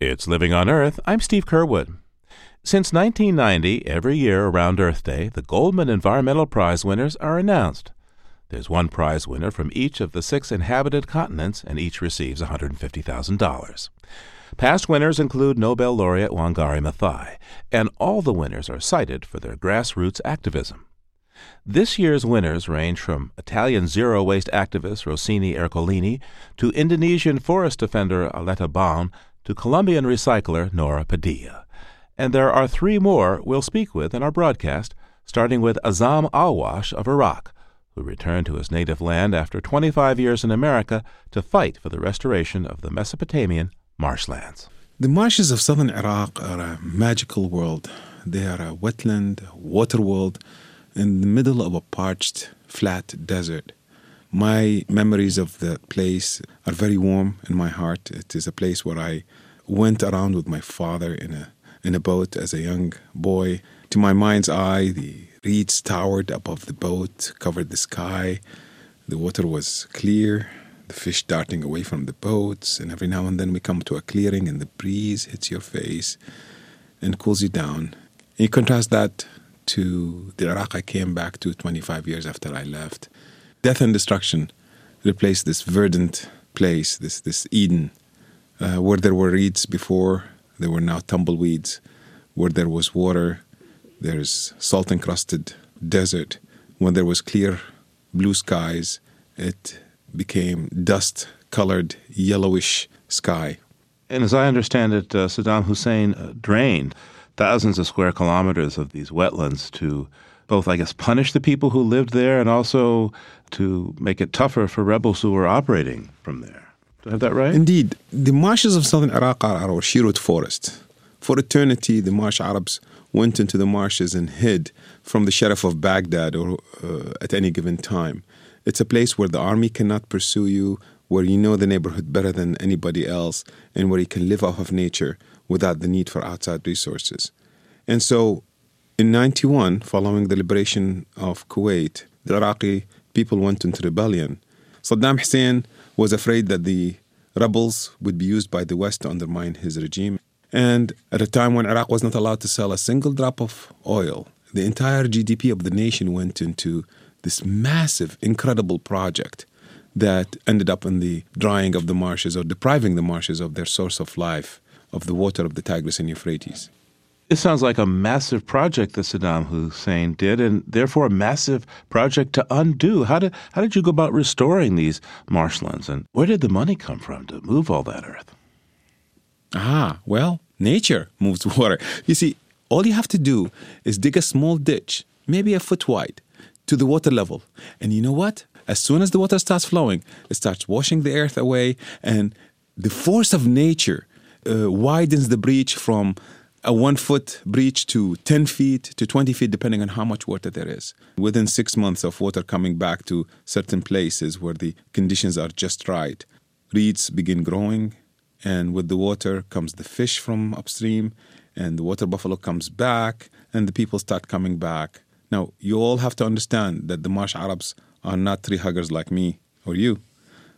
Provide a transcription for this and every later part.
It's Living on Earth. I'm Steve Curwood. Since 1990, every year around Earth Day, the Goldman Environmental Prize winners are announced. There's one prize winner from each of the six inhabited continents, and each receives $150,000. Past winners include Nobel laureate Wangari Maathai, and all the winners are cited for their grassroots activism. This year's winners range from Italian zero waste activist Rossano Ercolini to Indonesian forest defender Aleta Baun to Colombian recycler Nohra Padilla. And there are three more we'll speak with in our broadcast, starting with Azzam Alwash of Iraq, who returned to his native land after 25 years in America to fight for the restoration of the Mesopotamian marshlands. The marshes of southern Iraq are a magical world. They are a wetland, water world, in the middle of a parched, flat desert. My memories of the place are very warm in my heart. It is a place where I went around with my father in a in a boat as a young boy. To my mind's eye, the reeds towered above the boat, covered the sky. The water was clear, the fish darting away from the boats, and every now and then we come to a clearing and the breeze hits your face and cools you down. And you contrast that to the Iraq I came back to 25 years after I left death and destruction replaced this verdant place, this this Eden, uh, where there were reeds before, there were now tumbleweeds. Where there was water, there's salt encrusted desert. When there was clear blue skies, it became dust colored yellowish sky. And as I understand it, uh, Saddam Hussein uh, drained thousands of square kilometers of these wetlands to both, I guess, punish the people who lived there and also to make it tougher for rebels who were operating from there. Do I have that right? Indeed. The marshes of southern Iraq are our Sherwood forest. For eternity, the Marsh Arabs went into the marshes and hid from the Sheriff of Baghdad or uh, at any given time. It's a place where the army cannot pursue you, where you know the neighborhood better than anybody else, and where you can live off of nature without the need for outside resources. And so in 91, following the liberation of Kuwait, the Iraqi people went into rebellion. Saddam Hussein was afraid that the rebels would be used by the West to undermine his regime. And at a time when Iraq was not allowed to sell a single drop of oil, the entire GDP of the nation went into this massive, incredible project that ended up in the drying of the marshes or depriving the marshes of their source of life, of the water of the Tigris and Euphrates. This sounds like a massive project that Saddam Hussein did, and therefore a massive project to undo. How did how did you go about restoring these marshlands, and where did the money come from to move all that earth? Ah, well, nature moves water. You see, all you have to do is dig a small ditch, maybe a foot wide, to the water level, and you know what? As soon as the water starts flowing, it starts washing the earth away, and the force of nature uh, widens the breach from a one foot breach to 10 feet to 20 feet, depending on how much water there is. Within six months of water coming back to certain places where the conditions are just right, reeds begin growing, and with the water comes the fish from upstream, and the water buffalo comes back, and the people start coming back. Now, you all have to understand that the marsh Arabs are not tree huggers like me or you.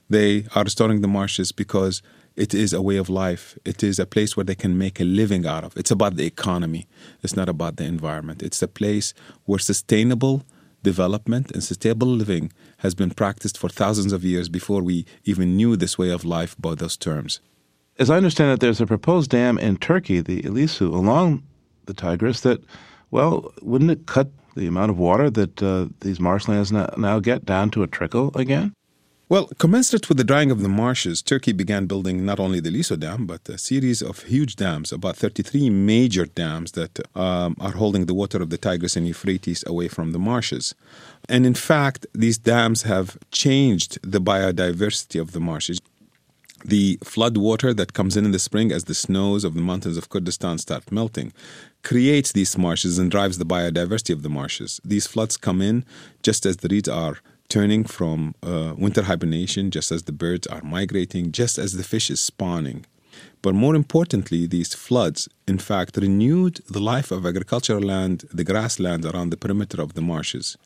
They are restoring the marshes because it is a way of life. It is a place where they can make a living out of. It's about the economy. It's not about the environment. It's a place where sustainable development and sustainable living has been practiced for thousands of years before we even knew this way of life by those terms. As I understand it, there's a proposed dam in Turkey, the Ilisu, along the Tigris that, well, wouldn't it cut the amount of water that uh, these marshlands now, now get down to a trickle again? Well, commensurate with the drying of the marshes, Turkey began building not only the Ilisu Dam, but a series of huge dams, about 33 major dams that um, are holding the water of the Tigris and Euphrates away from the marshes. And in fact, these dams have changed the biodiversity of the marshes. The flood water that comes in in the spring as the snows of the mountains of Kurdistan start melting creates these marshes and drives the biodiversity of the marshes. These floods come in just as the reeds are turning from uh, winter hibernation, just as the birds are migrating, just as the fish is spawning. But more importantly, these floods, in fact, renewed the life of agricultural land, the grassland around the perimeter of the marshes.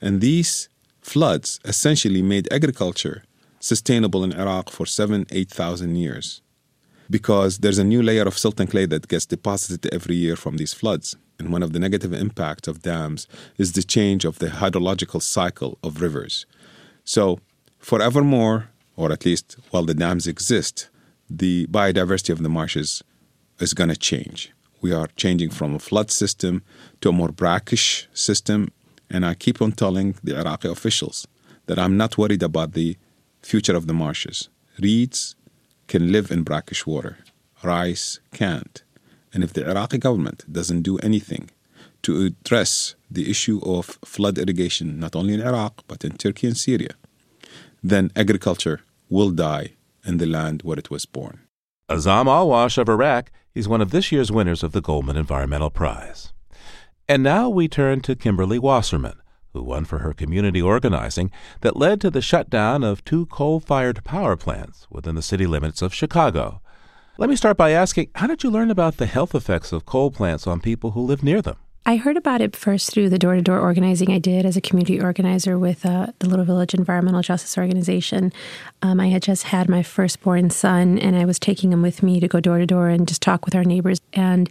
And these floods essentially made agriculture sustainable in Iraq for seven, eight thousand years. because there's a new layer of silt and clay that gets deposited every year from these floods. And one of the negative impacts of dams is the change of the hydrological cycle of rivers. So, forevermore, or at least while the dams exist, the biodiversity of the marshes is going to change. We are changing from a flood system to a more brackish system. And I keep on telling the Iraqi officials that I'm not worried about the future of the marshes. Reeds can live in brackish water, rice can't. And if the Iraqi government doesn't do anything to address the issue of flood irrigation, not only in Iraq, but in Turkey and Syria, then agriculture will die in the land where it was born. Azzam Alwash of Iraq, is one of this year's winners of the Goldman Environmental Prize. And now we turn to Kimberly Wasserman, who won for her community organizing that led to the shutdown of two coal fired power plants within the city limits of Chicago. Let me start by asking how did you learn about the health effects of coal plants on people who live near them? I heard about it first through the door to door organizing I did as a community organizer with uh, the Little Village Environmental Justice Organization. Um, I had just had my firstborn son, and I was taking him with me to go door to door and just talk with our neighbors. And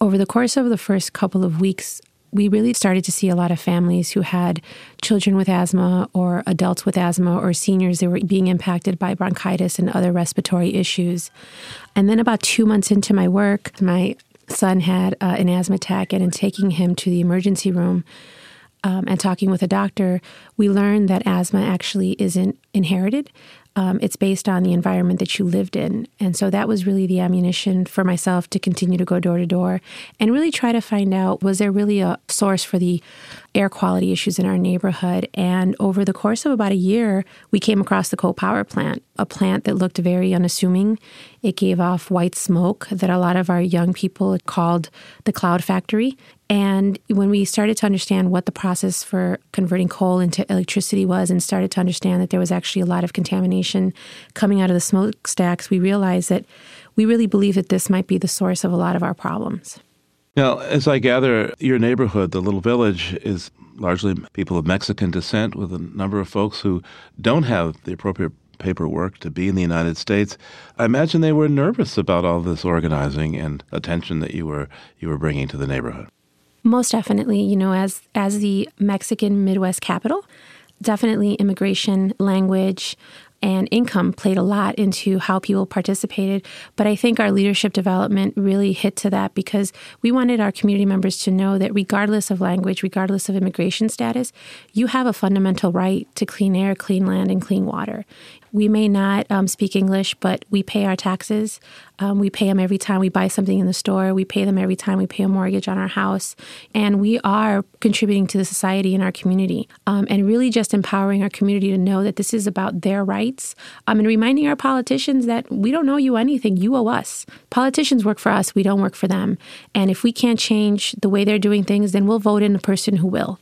over the course of the first couple of weeks, we really started to see a lot of families who had children with asthma or adults with asthma or seniors that were being impacted by bronchitis and other respiratory issues. And then about two months into my work, my son had uh, an asthma attack, and in taking him to the emergency room um, and talking with a doctor, we learned that asthma actually isn't inherited. Um, it's based on the environment that you lived in. And so that was really the ammunition for myself to continue to go door to door and really try to find out was there really a source for the air quality issues in our neighborhood. And over the course of about a year, we came across the coal power plant, a plant that looked very unassuming. It gave off white smoke that a lot of our young people called the cloud factory. And when we started to understand what the process for converting coal into electricity was and started to understand that there was actually a lot of contamination coming out of the smokestacks, we realized that we really believe that this might be the source of a lot of our problems. Now, as I gather, your neighborhood, the little village, is largely people of Mexican descent with a number of folks who don't have the appropriate paperwork to be in the United States. I imagine they were nervous about all this organizing and attention that you were you were bringing to the neighborhood. Most definitely, you know, as as the Mexican Midwest capital, definitely immigration, language, and income played a lot into how people participated. But I think our leadership development really hit to that because we wanted our community members to know that regardless of language, regardless of immigration status, you have a fundamental right to clean air, clean land, and clean water. We may not um, speak English, but we pay our taxes. Um, we pay them every time we buy something in the store. We pay them every time we pay a mortgage on our house. And we are contributing to the society in our community um, and really just empowering our community to know that this is about their rights um, and reminding our politicians that we don't owe you anything. You owe us. Politicians work for us, we don't work for them. And if we can't change the way they're doing things, then we'll vote in a person who will.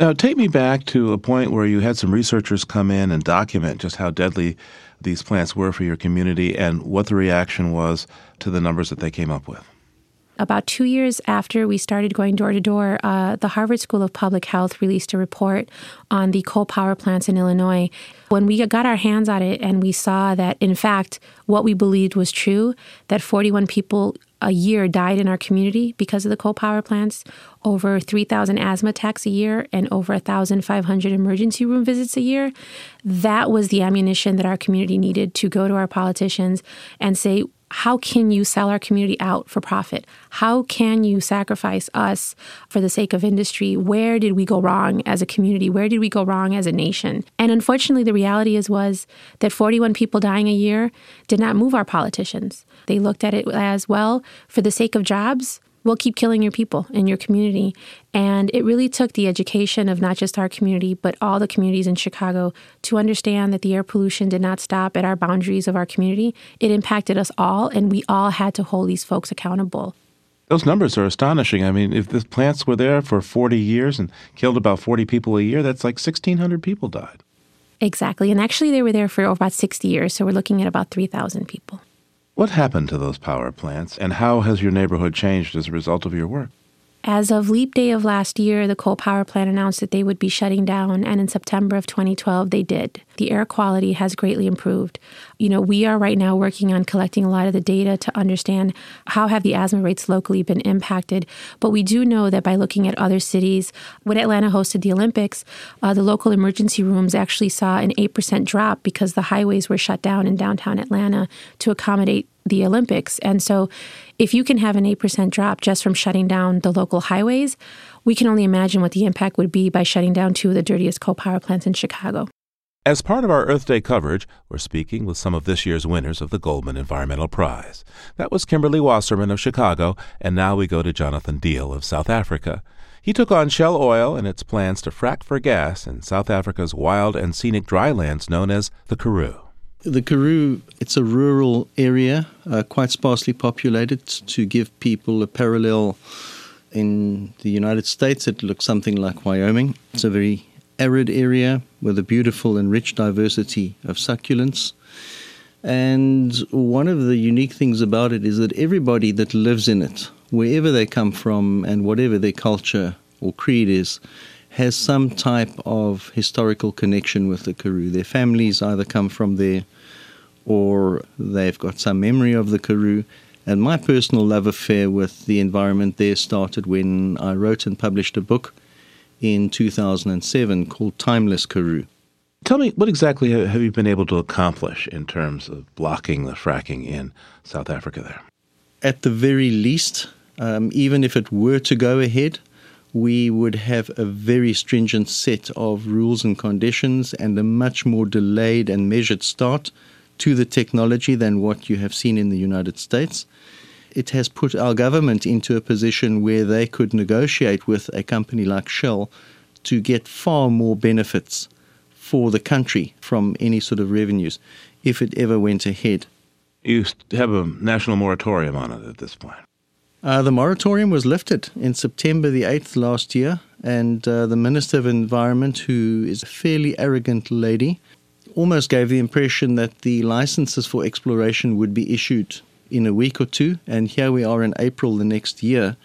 Now, take me back to a point where you had some researchers come in and document just how deadly these plants were for your community and what the reaction was to the numbers that they came up with. About two years after we started going door to door, uh, the Harvard School of Public Health released a report on the coal power plants in Illinois. When we got our hands on it and we saw that, in fact, what we believed was true, that 41 people a year died in our community because of the coal power plants, over 3,000 asthma attacks a year, and over 1,500 emergency room visits a year. That was the ammunition that our community needed to go to our politicians and say, how can you sell our community out for profit? How can you sacrifice us for the sake of industry? Where did we go wrong as a community? Where did we go wrong as a nation? And unfortunately, the reality is was that 41 people dying a year did not move our politicians. They looked at it as well for the sake of jobs will keep killing your people in your community. And it really took the education of not just our community, but all the communities in Chicago to understand that the air pollution did not stop at our boundaries of our community. It impacted us all, and we all had to hold these folks accountable. Those numbers are astonishing. I mean, if the plants were there for 40 years and killed about 40 people a year, that's like 1,600 people died. Exactly. And actually, they were there for about 60 years. So we're looking at about 3,000 people. What happened to those power plants, and how has your neighborhood changed as a result of your work? As of Leap Day of last year, the coal power plant announced that they would be shutting down, and in September of 2012, they did. The air quality has greatly improved. You know, we are right now working on collecting a lot of the data to understand how have the asthma rates locally been impacted. But we do know that by looking at other cities, when Atlanta hosted the Olympics, uh, the local emergency rooms actually saw an 8% drop because the highways were shut down in downtown Atlanta to accommodate the Olympics. And so, if you can have an 8% drop just from shutting down the local highways, we can only imagine what the impact would be by shutting down two of the dirtiest coal power plants in Chicago. As part of our Earth Day coverage, we're speaking with some of this year's winners of the Goldman Environmental Prize. That was Kimberly Wasserman of Chicago, and now we go to Jonathan Deal of South Africa. He took on Shell Oil and its plans to frack for gas in South Africa's wild and scenic drylands known as the Karoo. The Karoo, it's a rural area, uh, quite sparsely populated, to give people a parallel. In the United States, it looks something like Wyoming. It's a very arid area with a beautiful and rich diversity of succulents. And one of the unique things about it is that everybody that lives in it, wherever they come from and whatever their culture or creed is, has some type of historical connection with the Karoo. Their families either come from there or they've got some memory of the Karoo. And my personal love affair with the environment there started when I wrote and published a book in 2007 called Timeless Karoo. Tell me, what exactly have you been able to accomplish in terms of blocking the fracking in South Africa there? At the very least, um, even if it were to go ahead, we would have a very stringent set of rules and conditions and a much more delayed and measured start to the technology than what you have seen in the United States. It has put our government into a position where they could negotiate with a company like Shell to get far more benefits for the country from any sort of revenues if it ever went ahead. You have a national moratorium on it at this point. Uh, the moratorium was lifted in September the 8th last year, and uh, the Minister of Environment, who is a fairly arrogant lady, almost gave the impression that the licenses for exploration would be issued in a week or two, and here we are in April the next year.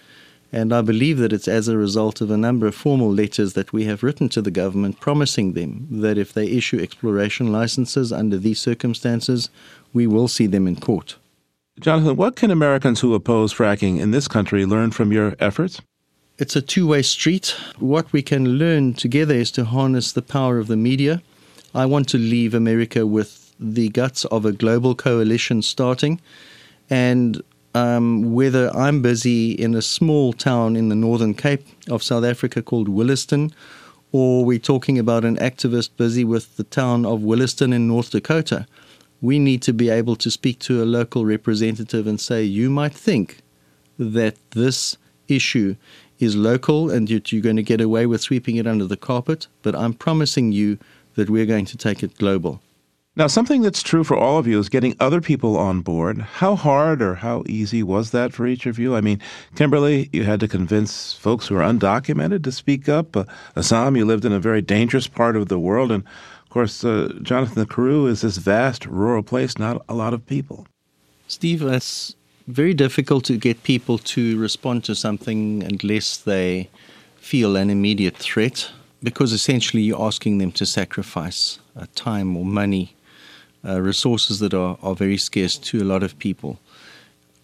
And I believe that it's as a result of a number of formal letters that we have written to the government promising them that if they issue exploration licenses under these circumstances, we will see them in court. Jonathan, what can Americans who oppose fracking in this country learn from your efforts? It's a two way street. What we can learn together is to harness the power of the media. I want to leave America with the guts of a global coalition starting. And um, whether I'm busy in a small town in the Northern Cape of South Africa called Williston, or we're talking about an activist busy with the town of Williston in North Dakota, we need to be able to speak to a local representative and say, you might think that this issue is local and you're going to get away with sweeping it under the carpet, but I'm promising you that we're going to take it global. Now, something that's true for all of you is getting other people on board. How hard or how easy was that for each of you? I mean, Kimberly, you had to convince folks who are undocumented to speak up. Uh, Azzam, you lived in a very dangerous part of the world. And course, uh, Jonathan, the Karoo is this vast rural place, not a lot of people. Steve, it's very difficult to get people to respond to something unless they feel an immediate threat, because essentially you're asking them to sacrifice uh, time or money, uh, resources that are, are very scarce to a lot of people.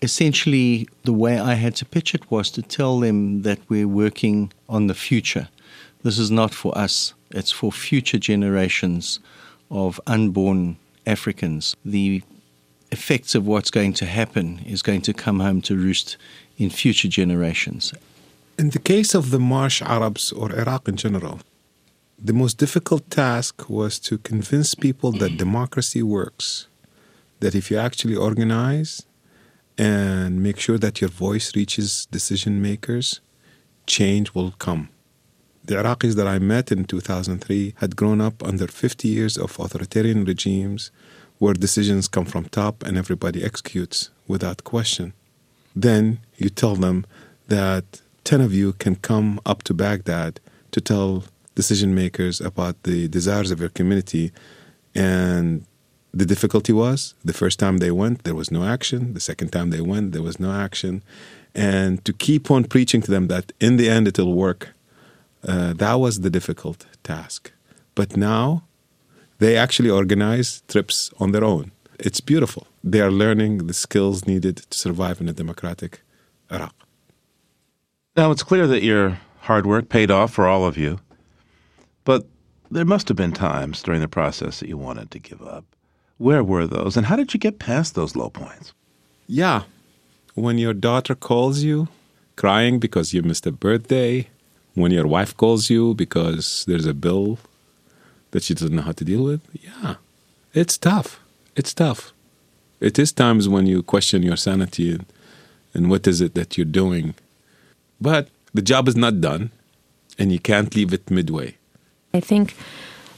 Essentially, the way I had to pitch it was to tell them that we're working on the future. This is not for us it's for future generations of unborn Africans. The effects of what's going to happen is going to come home to roost in future generations. In the case of the Marsh Arabs or Iraq in general, the most difficult task was to convince people that democracy works, that if you actually organize and make sure that your voice reaches decision makers, change will come. The Iraqis that I met in 2003 had grown up under 50 years of authoritarian regimes where decisions come from top and everybody executes without question. Then you tell them that 10 of you can come up to Baghdad to tell decision makers about the desires of your community and the difficulty was the first time they went, there was no action. The second time they went, there was no action. And to keep on preaching to them that in the end it'll work, uh, that was the difficult task. But now they actually organize trips on their own. It's beautiful. They are learning the skills needed to survive in a democratic Iraq. Now, it's clear that your hard work paid off for all of you, but there must have been times during the process that you wanted to give up. Where were those, and how did you get past those low points? Yeah. When your daughter calls you crying because you missed a birthday, when your wife calls you because there's a bill that she doesn't know how to deal with, yeah, it's tough. It's tough. It is times when you question your sanity and, and what is it that you're doing. But the job is not done, and you can't leave it midway. I think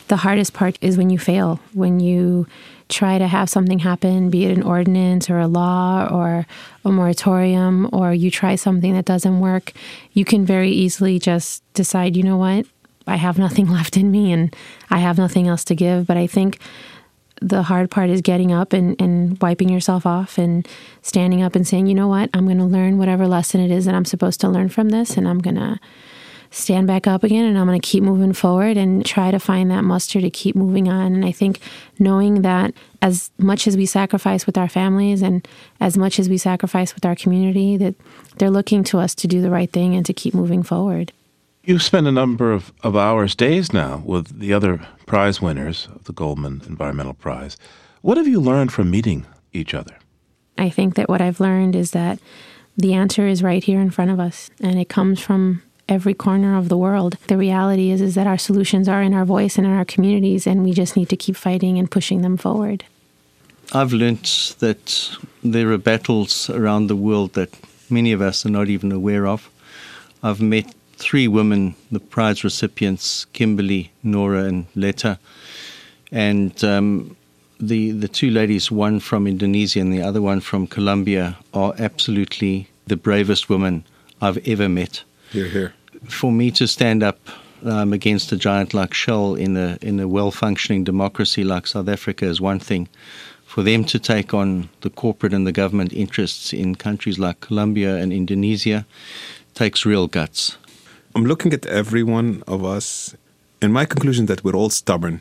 the hardest part is when you fail, when you try to have something happen, be it an ordinance or a law or a moratorium, or you try something that doesn't work, you can very easily just decide, you know what, I have nothing left in me and I have nothing else to give. But I think the hard part is getting up and, and wiping yourself off and standing up and saying, you know what, I'm going to learn whatever lesson it is that I'm supposed to learn from this, and I'm going to stand back up again and I'm going to keep moving forward and try to find that muster to keep moving on. And I think knowing that as much as we sacrifice with our families and as much as we sacrifice with our community, that they're looking to us to do the right thing and to keep moving forward. You've spent a number of, of hours, days now, with the other prize winners of the Goldman Environmental Prize. What have you learned from meeting each other? I think that what I've learned is that the answer is right here in front of us, and it comes from every corner of the world. The reality is is that our solutions are in our voice and in our communities and we just need to keep fighting and pushing them forward. I've learnt that there are battles around the world that many of us are not even aware of. I've met three women, the prize recipients, Kimberly, Nohra, and Letta. And um, the, the two ladies, one from Indonesia and the other one from Colombia, are absolutely the bravest women I've ever met. Here, here for me to stand up um, against a giant like Shell in a in a well functioning democracy like South Africa is one thing. For them to take on the corporate and the government interests in countries like Colombia and Indonesia takes real guts. I'm looking at every one of us, and my conclusion that we're all stubborn.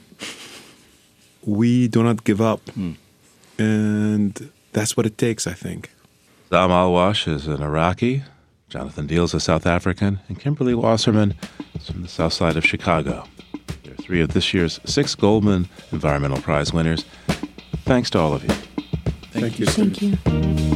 We do not give up, mm. and that's what it takes, I think. Azzam Alwash is an Iraqi Jonathan Deal's, a South African, and Kimberly Wasserman is from the south side of Chicago. They're three of this year's six Goldman Environmental Prize winners. Thanks to all of you. Thank, Thank you. Thank you.